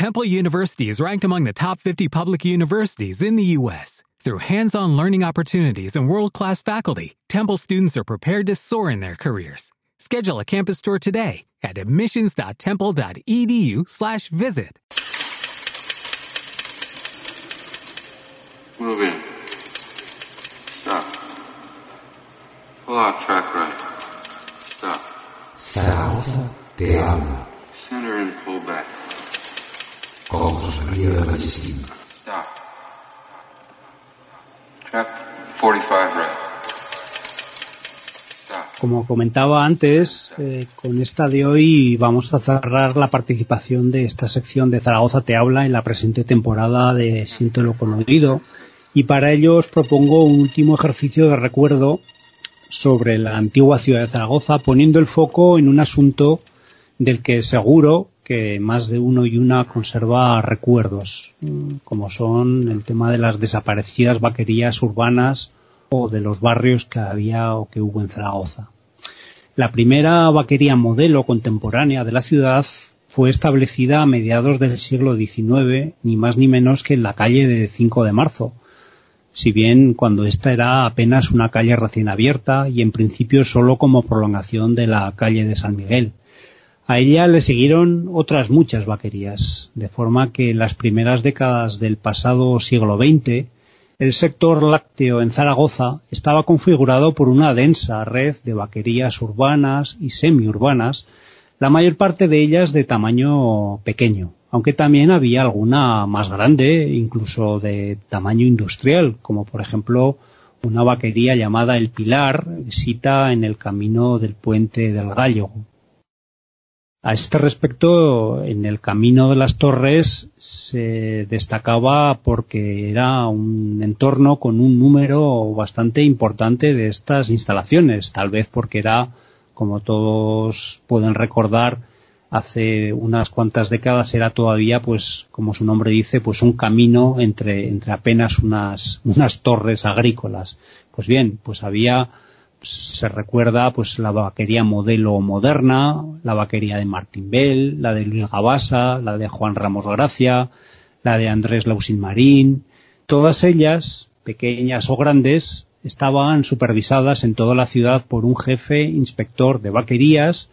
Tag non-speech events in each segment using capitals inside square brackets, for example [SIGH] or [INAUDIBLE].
Temple University is ranked among the top 50 public universities in the U.S. Through hands-on learning opportunities and world-class faculty, Temple students are prepared to soar in their careers. Schedule a campus tour today at admissions.temple.edu/visit. Move in. Stop. Pull out track right. Stop. Zaragoza te habla. Center and pull back. Con José María de Ballestín. Stop. Track 45 right. Stop. Como comentaba antes, eh, con esta de hoy vamos a cerrar la participación de esta sección de Zaragoza Te Habla en la presente temporada de Siento lo conocido y para ello os propongo un último ejercicio de recuerdo sobre la antigua ciudad de Zaragoza, poniendo el foco en un asunto del que seguro que más de uno y una conserva recuerdos, mm, como son el tema de las desaparecidas vaquerías urbanas o de los barrios que había o que hubo en Zaragoza. La primera vaquería modelo contemporánea de la ciudad fue establecida a mediados del siglo XIX, ni más ni menos que en la calle de 5 de marzo, si bien cuando esta era apenas una calle recién abierta y en principio solo como prolongación de la calle de San Miguel. A ella le siguieron otras muchas vaquerías, de forma que en las primeras décadas del pasado siglo XX el sector lácteo en Zaragoza estaba configurado por una densa red de vaquerías urbanas y semiurbanas, la mayor parte de ellas de tamaño pequeño, aunque también había alguna más grande, incluso de tamaño industrial, como por ejemplo una vaquería llamada El Pilar, visita en el camino del puente del Gallego. A este respecto, en el camino de las torres se destacaba porque era un entorno con un número bastante importante de estas instalaciones, tal vez porque era, como todos pueden recordar, hace unas cuantas décadas era todavía, pues, como su nombre dice, pues un camino entre, entre apenas unas, [LAUGHS] unas torres agrícolas. Pues bien, pues había, se recuerda, pues la vaquería modelo moderna, la vaquería de Martín Bell, la de Luis Gabasa, la de Juan Ramos Gracia, la de Andrés Lausin Marín, todas ellas, pequeñas o grandes, estaban supervisadas en toda la ciudad por un jefe inspector de vaquerías,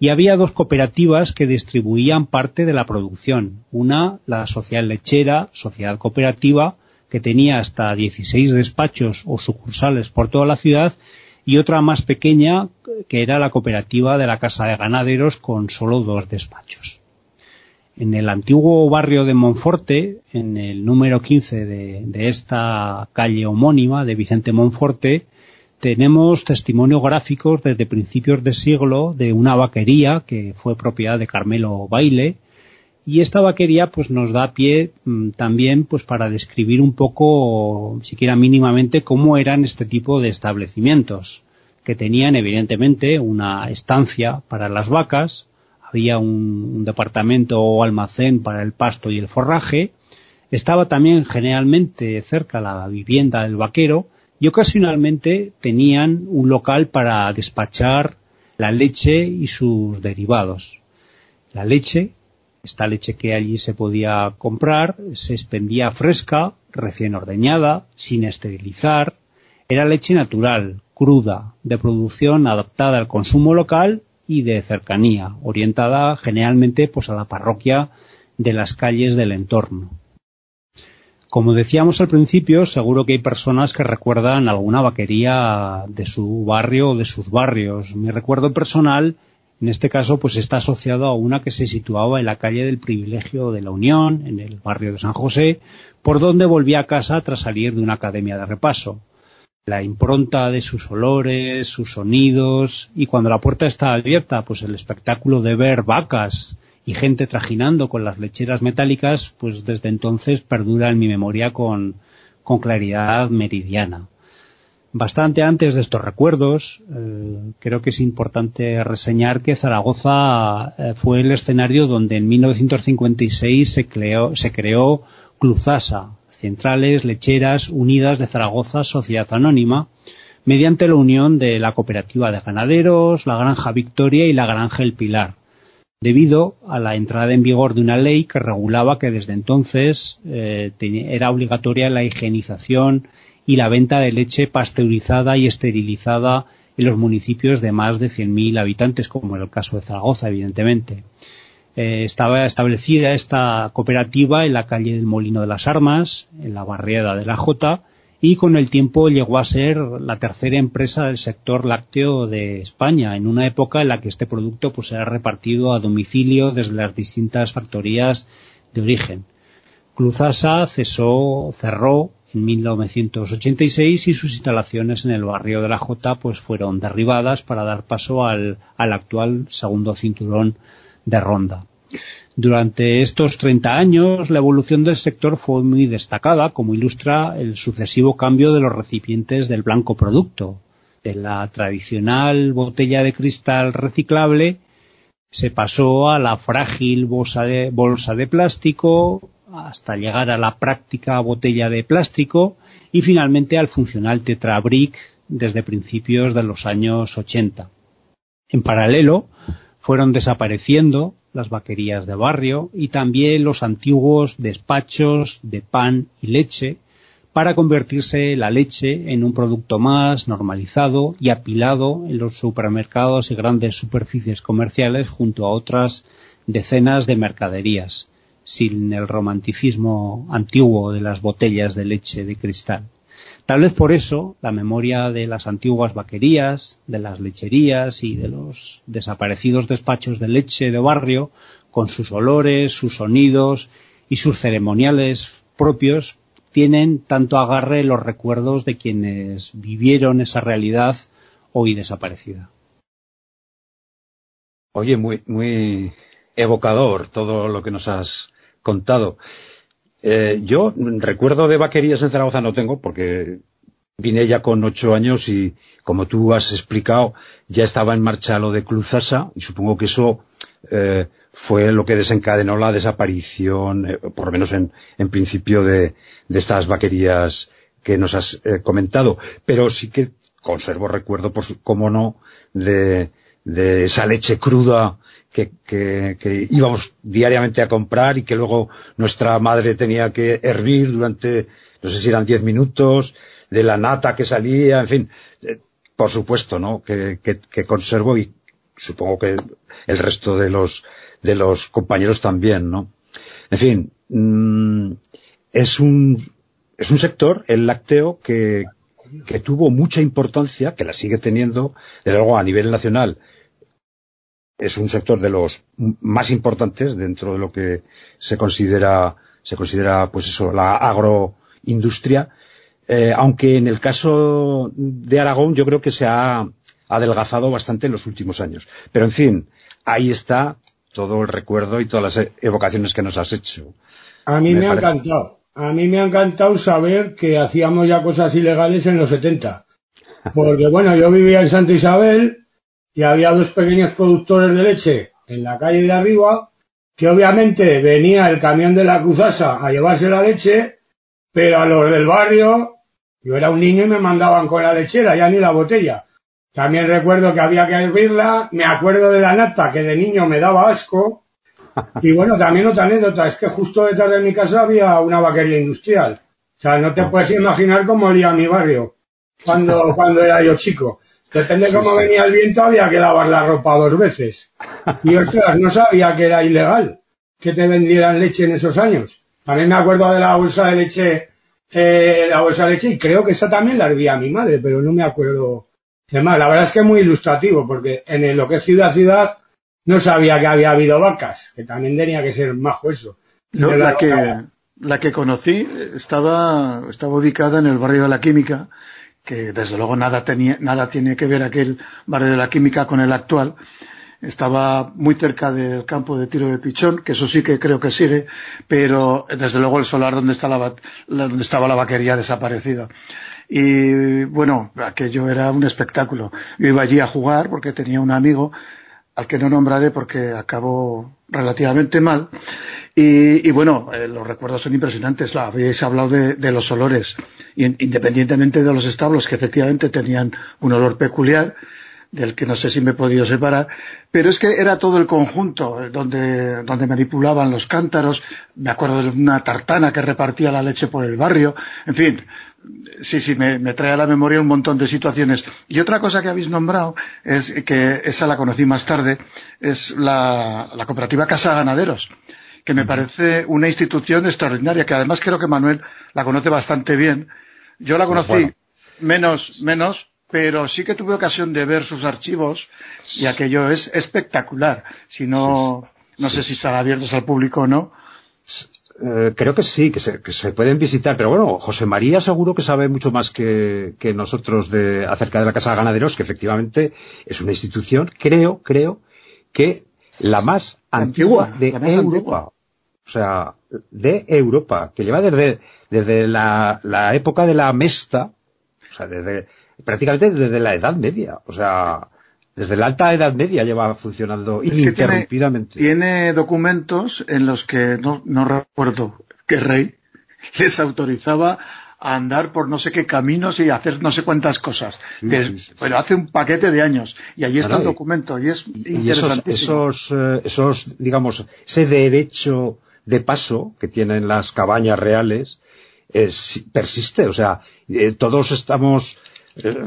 y había dos cooperativas que distribuían parte de la producción. Una, la Sociedad Lechera, Sociedad Cooperativa, que tenía hasta 16 despachos o sucursales por toda la ciudad, y otra más pequeña, que era la cooperativa de la Casa de Ganaderos, con solo dos despachos. En el antiguo barrio de Monforte, en el número 15 de, de esta calle homónima de Vicente Monforte, tenemos testimonios gráficos desde principios de siglo de una vaquería que fue propiedad de Carmelo Baile y esta vaquería pues nos da pie mm, también pues para describir un poco siquiera mínimamente cómo eran este tipo de establecimientos que tenían evidentemente una estancia para las vacas había un, un departamento o almacén para el pasto y el forraje estaba también generalmente cerca la vivienda del vaquero y ocasionalmente tenían un local para despachar la leche y sus derivados. La leche, esta leche que allí se podía comprar, se expendía fresca, recién ordeñada, sin esterilizar, era leche natural, cruda, de producción adaptada al consumo local y de cercanía, orientada generalmente pues a la parroquia de las calles del entorno. Como decíamos al principio, seguro que hay personas que recuerdan alguna vaquería de su barrio o de sus barrios. Mi recuerdo personal, en este caso, pues está asociado a una que se situaba en la calle del Privilegio de la Unión, en el barrio de San José, por donde volví a casa tras salir de una academia de repaso. La impronta de sus olores, sus sonidos, y cuando la puerta está abierta, pues el espectáculo de ver vacas y gente trajinando con las lecheras metálicas, pues desde entonces perdura en mi memoria con claridad meridiana. Bastante antes de estos recuerdos, eh, creo que es importante reseñar que Zaragoza eh, fue el escenario donde en 1956 se creó, se creó Cluzasa, Centrales Lecheras Unidas de Zaragoza Sociedad Anónima, mediante la unión de la cooperativa de ganaderos, la Granja Victoria y la Granja El Pilar, debido a la entrada en vigor de una ley que regulaba que desde entonces eh, era obligatoria la higienización y la venta de leche pasteurizada y esterilizada en los municipios de más de 100.000 habitantes, como en el caso de Zaragoza, evidentemente. Eh, estaba establecida esta cooperativa en la calle del Molino de las Armas, en la barriada de la Jota, y con el tiempo llegó a ser la tercera empresa del sector lácteo de España, en una época en la que este producto pues era repartido a domicilio desde las distintas factorías de origen. Cruzasa cesó, cerró en 1986 y sus instalaciones en el barrio de la Jota pues fueron derribadas para dar paso al, al actual segundo cinturón de Ronda. Durante estos 30 años, la evolución del sector fue muy destacada, como ilustra el sucesivo cambio de los recipientes del blanco producto. De la tradicional botella de cristal reciclable se pasó a la frágil bolsa de, bolsa de plástico, hasta llegar a la práctica botella de plástico y finalmente al funcional tetrabric desde principios de los años 80. En paralelo, fueron desapareciendo las vaquerías de barrio y también los antiguos despachos de pan y leche para convertirse la leche en un producto más normalizado y apilado en los supermercados y grandes superficies comerciales junto a otras decenas de mercaderías, sin el romanticismo antiguo de las botellas de leche de cristal. Tal vez por eso la memoria de las antiguas vaquerías, de las lecherías y de los desaparecidos despachos de leche de barrio, con sus olores, sus sonidos y sus ceremoniales propios, tienen tanto agarre los recuerdos de quienes vivieron esa realidad hoy desaparecida. Oye, muy, muy evocador todo lo que nos has contado. Eh, yo recuerdo de vaquerías en Zaragoza no tengo porque vine ya con ocho años y como tú has explicado ya estaba en marcha lo de Cruzasa y supongo que eso eh, fue lo que desencadenó la desaparición, eh, por lo menos en, principio, de, estas vaquerías que nos has comentado. Pero sí que conservo recuerdo, por su, cómo no, de, de esa leche cruda que, íbamos diariamente a comprar y que luego nuestra madre tenía que hervir durante, no sé si eran diez minutos, de la nata que salía, en fin, eh, por supuesto, ¿no? Que, que, conservo y supongo que el resto de los, de los compañeros también, ¿no? En fin, mm, es un, es un sector, el lácteo, que, que tuvo mucha importancia, que la sigue teniendo, desde luego a nivel nacional es un sector de los más importantes dentro de lo que se considera se considera pues eso la agroindustria. Eh, aunque en el caso de Aragón yo creo que se ha adelgazado bastante en los últimos años. Pero en fin ahí está todo el recuerdo y todas las evocaciones que nos has hecho. A mí me, ha encantado. A mí me ha encantado saber que hacíamos ya cosas ilegales en los 70 [LAUGHS] porque bueno yo vivía en Santa Isabel y había dos pequeños productores de leche en la calle de arriba, que obviamente venía el camión de la Cruzasa a llevarse la leche, pero a los del barrio, yo era un niño y me mandaban con la lechera, ya ni la botella. También recuerdo que había que hervirla, me acuerdo de la nata que de niño me daba asco, [LAUGHS] y bueno, también otra anécdota, es que justo detrás de mi casa había una vaquería industrial. O sea, no te puedes imaginar cómo olía mi barrio cuando, cuando era yo chico. Depende de cómo venía el viento, había que lavar la ropa dos veces. Y ostras, no sabía que era ilegal que te vendieran leche en esos años. También me acuerdo de la bolsa de leche, eh, la bolsa de leche, y creo que esa también la hervía mi madre, pero no me acuerdo de más. La verdad es que es muy ilustrativo, porque en lo que es ciudad-ciudad no sabía que había habido vacas, que también tenía que ser majo eso. No, la, que, la que conocí estaba, estaba ubicada en el barrio de la Química, que desde luego nada, tenía, nada tiene que ver aquel barrio de la química con el actual. Estaba muy cerca del campo de tiro de pichón, que eso sí que creo que sigue, pero desde luego el solar donde, está la, donde estaba la vaquería desaparecida. Y bueno, aquello era un espectáculo. Yo iba allí a jugar porque tenía un amigo al que no nombraré porque acabó relativamente mal. Y, bueno, eh, los recuerdos son impresionantes. habéis hablado de, los olores, independientemente de los establos que efectivamente tenían un olor peculiar, del que no sé si me he podido separar, pero es que era todo el conjunto donde, donde manipulaban los cántaros, me acuerdo de una tartana que repartía la leche por el barrio, en fin, sí, sí, me, trae a la memoria un montón de situaciones. Y otra cosa que habéis nombrado, es que esa la conocí más tarde, es la, la cooperativa Casa Ganaderos que me parece una institución extraordinaria, que además creo que Manuel la conoce bastante bien. Yo la conocí menos, menos, pero sí que tuve ocasión de ver sus archivos y aquello es espectacular. Si no, no sé si están abiertos al público o no. Eh, creo que sí, que se, que se, pueden visitar, pero bueno, José María seguro que sabe mucho más que, que, nosotros de, acerca de la Casa de Ganaderos, que efectivamente es una institución, creo, creo, que la más antigua, de Europa. O sea, de Europa, que lleva desde, desde la, la época de la Mesta, o sea, desde, prácticamente desde la Edad Media. O sea, desde la alta Edad Media lleva funcionando ininterrumpidamente. tiene, documentos en los que no, no recuerdo qué rey les autorizaba a andar por no sé qué caminos y hacer no sé cuántas cosas. Pero hace un paquete de años. Y ahí está el documento. Y es interesantísimo. esos, eh, esos, digamos, ese derecho de paso que tienen las cabañas reales persiste. O sea, eh, todos estamos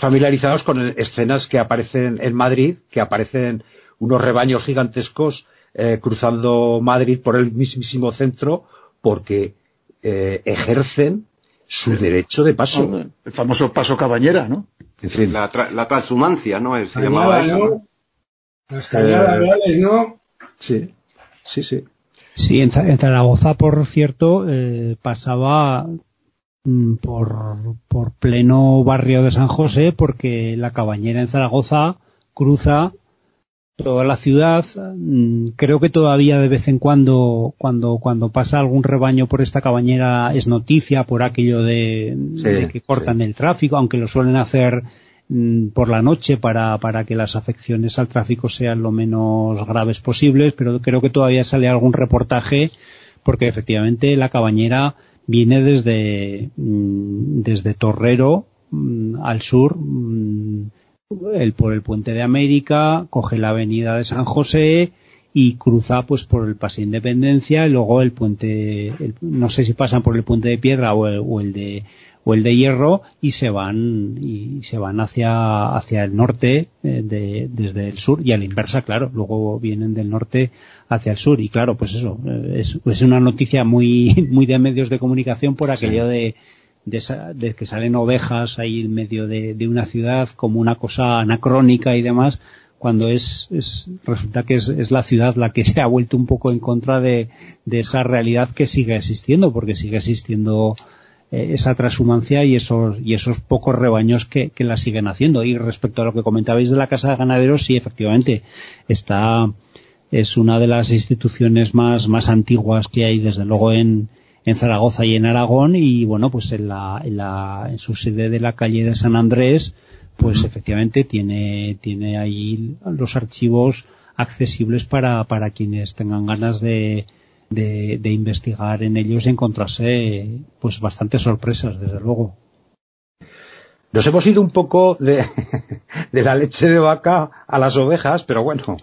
familiarizados con escenas que aparecen en Madrid, que aparecen unos rebaños gigantescos eh, cruzando Madrid por el mismísimo centro porque eh, ejercen su derecho de paso. El famoso paso cabañera, ¿no? En fin. La, la transhumancia, ¿no? Se llamaba eso. ¿no? Las cañadas reales, ¿no? Sí, sí, sí. Sí, en, Zaragoza, por cierto, pasaba por, por pleno barrio de San José porque la cabañera en Zaragoza cruza toda la ciudad. Mm, creo que todavía de vez en cuando, cuando, cuando pasa algún rebaño por esta cabañera es noticia por aquello de, que cortan el tráfico, aunque lo suelen hacer mm, por la noche para, para que las afecciones al tráfico sean lo menos graves posibles, pero creo que todavía sale algún reportaje porque efectivamente la cabañera viene desde, mm, desde Torrero mm, al sur, mm, el, por el puente de América, coge la avenida de San José y cruza pues por el Paseo Independencia y luego el puente, no sé si pasan por el puente de piedra o el de o el de hierro y se van y se van hacia hacia el norte eh, de, desde el sur y a la inversa claro luego vienen del norte hacia el sur. Y claro pues eso eh, es, es una noticia muy [LAUGHS] muy de medios de comunicación por aquello de de, que salen ovejas ahí en medio de, de, una ciudad como una cosa anacrónica y demás cuando es, es resulta que es, es, la ciudad la que [LAUGHS] se ha vuelto un poco en contra de, de esa realidad que sigue existiendo porque sigue existiendo eh, esa transhumancia y esos y esos pocos rebaños que, que, la siguen haciendo. Y respecto a lo que comentabais de la casa de ganaderos sí efectivamente está es una de las instituciones más más antiguas que hay desde luego en en Zaragoza y en Aragón. Y bueno pues en la en, la, en su sede de la calle de San Andrés pues efectivamente tiene tiene ahí los archivos accesibles para para quienes tengan ganas de de, de investigar en ellos y encontrarse pues bastantes sorpresas, desde luego. Nos hemos ido un poco de, [LAUGHS] de la leche de vaca a las ovejas, pero bueno,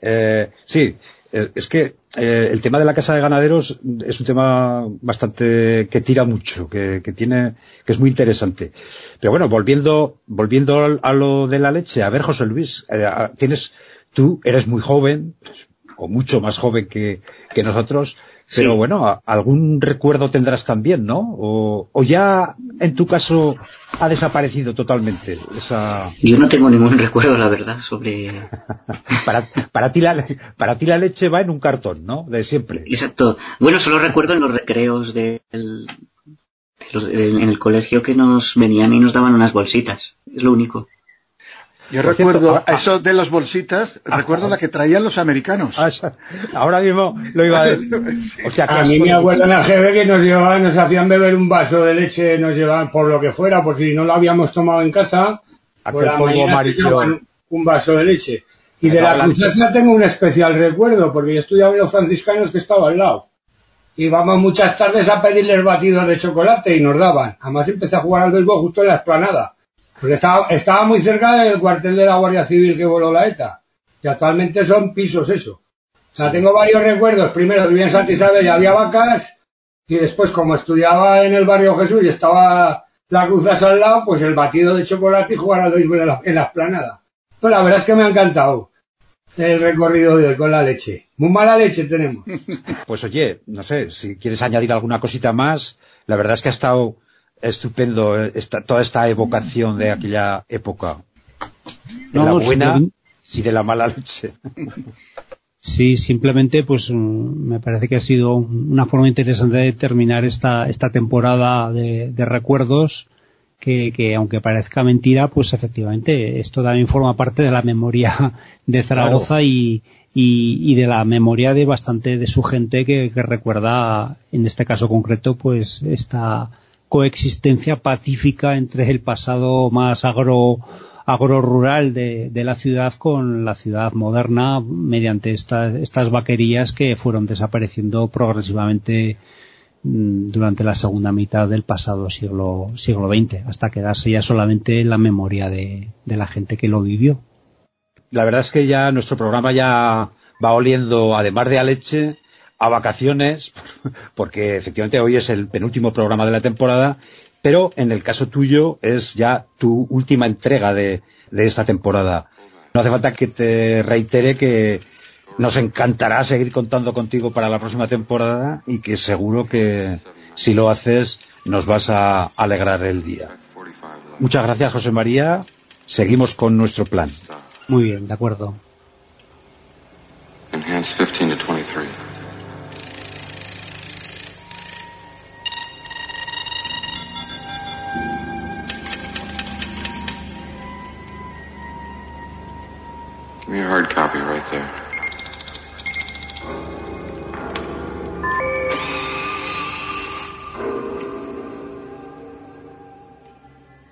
eh, sí, eh, es que eh, el tema de la casa de ganaderos es un tema bastante que tira mucho, que, que, tiene, que es muy interesante. Pero bueno, volviendo, volviendo a lo de la leche, a ver, José Luis, eh, tienes, tú eres muy joven, o mucho más joven que, que nosotros, pero bueno, algún recuerdo tendrás también, ¿no? O, o, ya en tu caso ha desaparecido totalmente esa. Yo no tengo ningún [LAUGHS] recuerdo, la verdad, sobre. [LAUGHS] para, para, ti la, para ti la leche va en un cartón, ¿no? De siempre. Exacto. Bueno, solo recuerdo en los recreos del. en el colegio que nos venían y nos daban unas bolsitas. Es lo único. Yo recuerdo ah, ah. eso de las bolsitas, ah, recuerdo la que traían los americanos. ahora mismo lo iba a [LAUGHS] decir. O sea, que a mí me acuerdo en la GB que nos llevaban, nos hacían beber un vaso de leche, nos llevaban por lo que fuera, por si no lo habíamos tomado en casa, por la mañana un vaso de leche. Y de la cruzasa tengo un especial recuerdo, porque yo estudiaba en los franciscanos que estaba al lado. Íbamos muchas tardes a pedirles batidos de chocolate y nos daban. Además empecé a jugar al béisbol justo en la esplanada Porque estaba, estaba muy cerca del cuartel de la Guardia Civil que voló la ETA. Y actualmente son pisos eso. O sea, tengo varios recuerdos. Primero vivía en Santa Isabel y había vacas. Y después, como estudiaba en el barrio Jesús y estaba la cruzas al lado, pues el batido de chocolate y jugar al béisbol en la, esplanada. Pues la verdad es que me ha encantado el recorrido de hoy con la leche. Muy mala leche tenemos. [LAUGHS] Pues oye, no sé, si quieres añadir alguna cosita más, la verdad es que ha estado estupendo eh, esta, toda esta evocación de aquella época. De la buena sí, y de la mala leche. Sí, simplemente pues mm, me parece que ha sido una forma interesante de terminar esta, esta temporada de, de recuerdos que, que aunque parezca mentira, pues efectivamente esto también forma parte de la memoria de Zaragoza y, y, y de la memoria de bastante de su gente que, que recuerda, en este caso concreto, pues esta coexistencia pacífica entre el pasado más agro agrorural de, la ciudad con la ciudad moderna mediante estas estas vaquerías que fueron desapareciendo progresivamente mm, durante la segunda mitad del pasado siglo siglo XX hasta quedarse ya solamente en la memoria de, de la gente que lo vivió. La verdad es que ya nuestro programa ya va oliendo, además de a leche, a vacaciones, [LAUGHS] porque efectivamente hoy es el penúltimo programa de la temporada, pero en el caso tuyo es ya tu última entrega de, de esta temporada. No hace falta que te reitere que nos encantará seguir contando contigo para la próxima temporada y que seguro que si lo haces nos vas a alegrar el día. Muchas gracias, José María. Seguimos con nuestro plan. Muy bien, de acuerdo. Enhance 15 to 23. Give me a hard copy right there.